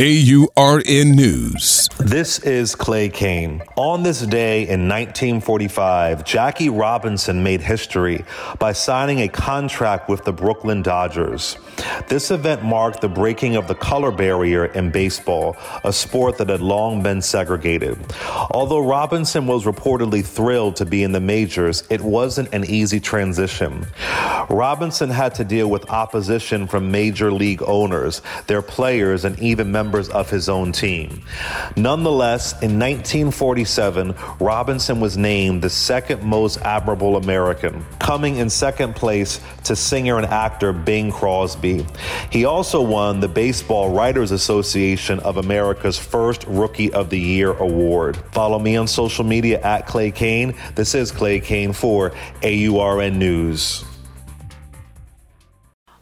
AURN News. This is Clay Cane. On this day in 1945, Jackie Robinson made history by signing a contract with the Brooklyn Dodgers. This event marked the breaking of the color barrier in baseball, a sport that had long been segregated. Although Robinson was reportedly thrilled to be in the majors, it wasn't an easy transition. Robinson had to deal with opposition from major league owners, their players, and even members members of his own team. Nonetheless, in 1947, Robinson was named the second most admirable American, coming in second place to singer and actor Bing Crosby. He also won the Baseball Writers Association of America's first Rookie of the Year award. Follow me on social media at Clay Cane. This is Clay Cane for AURN News.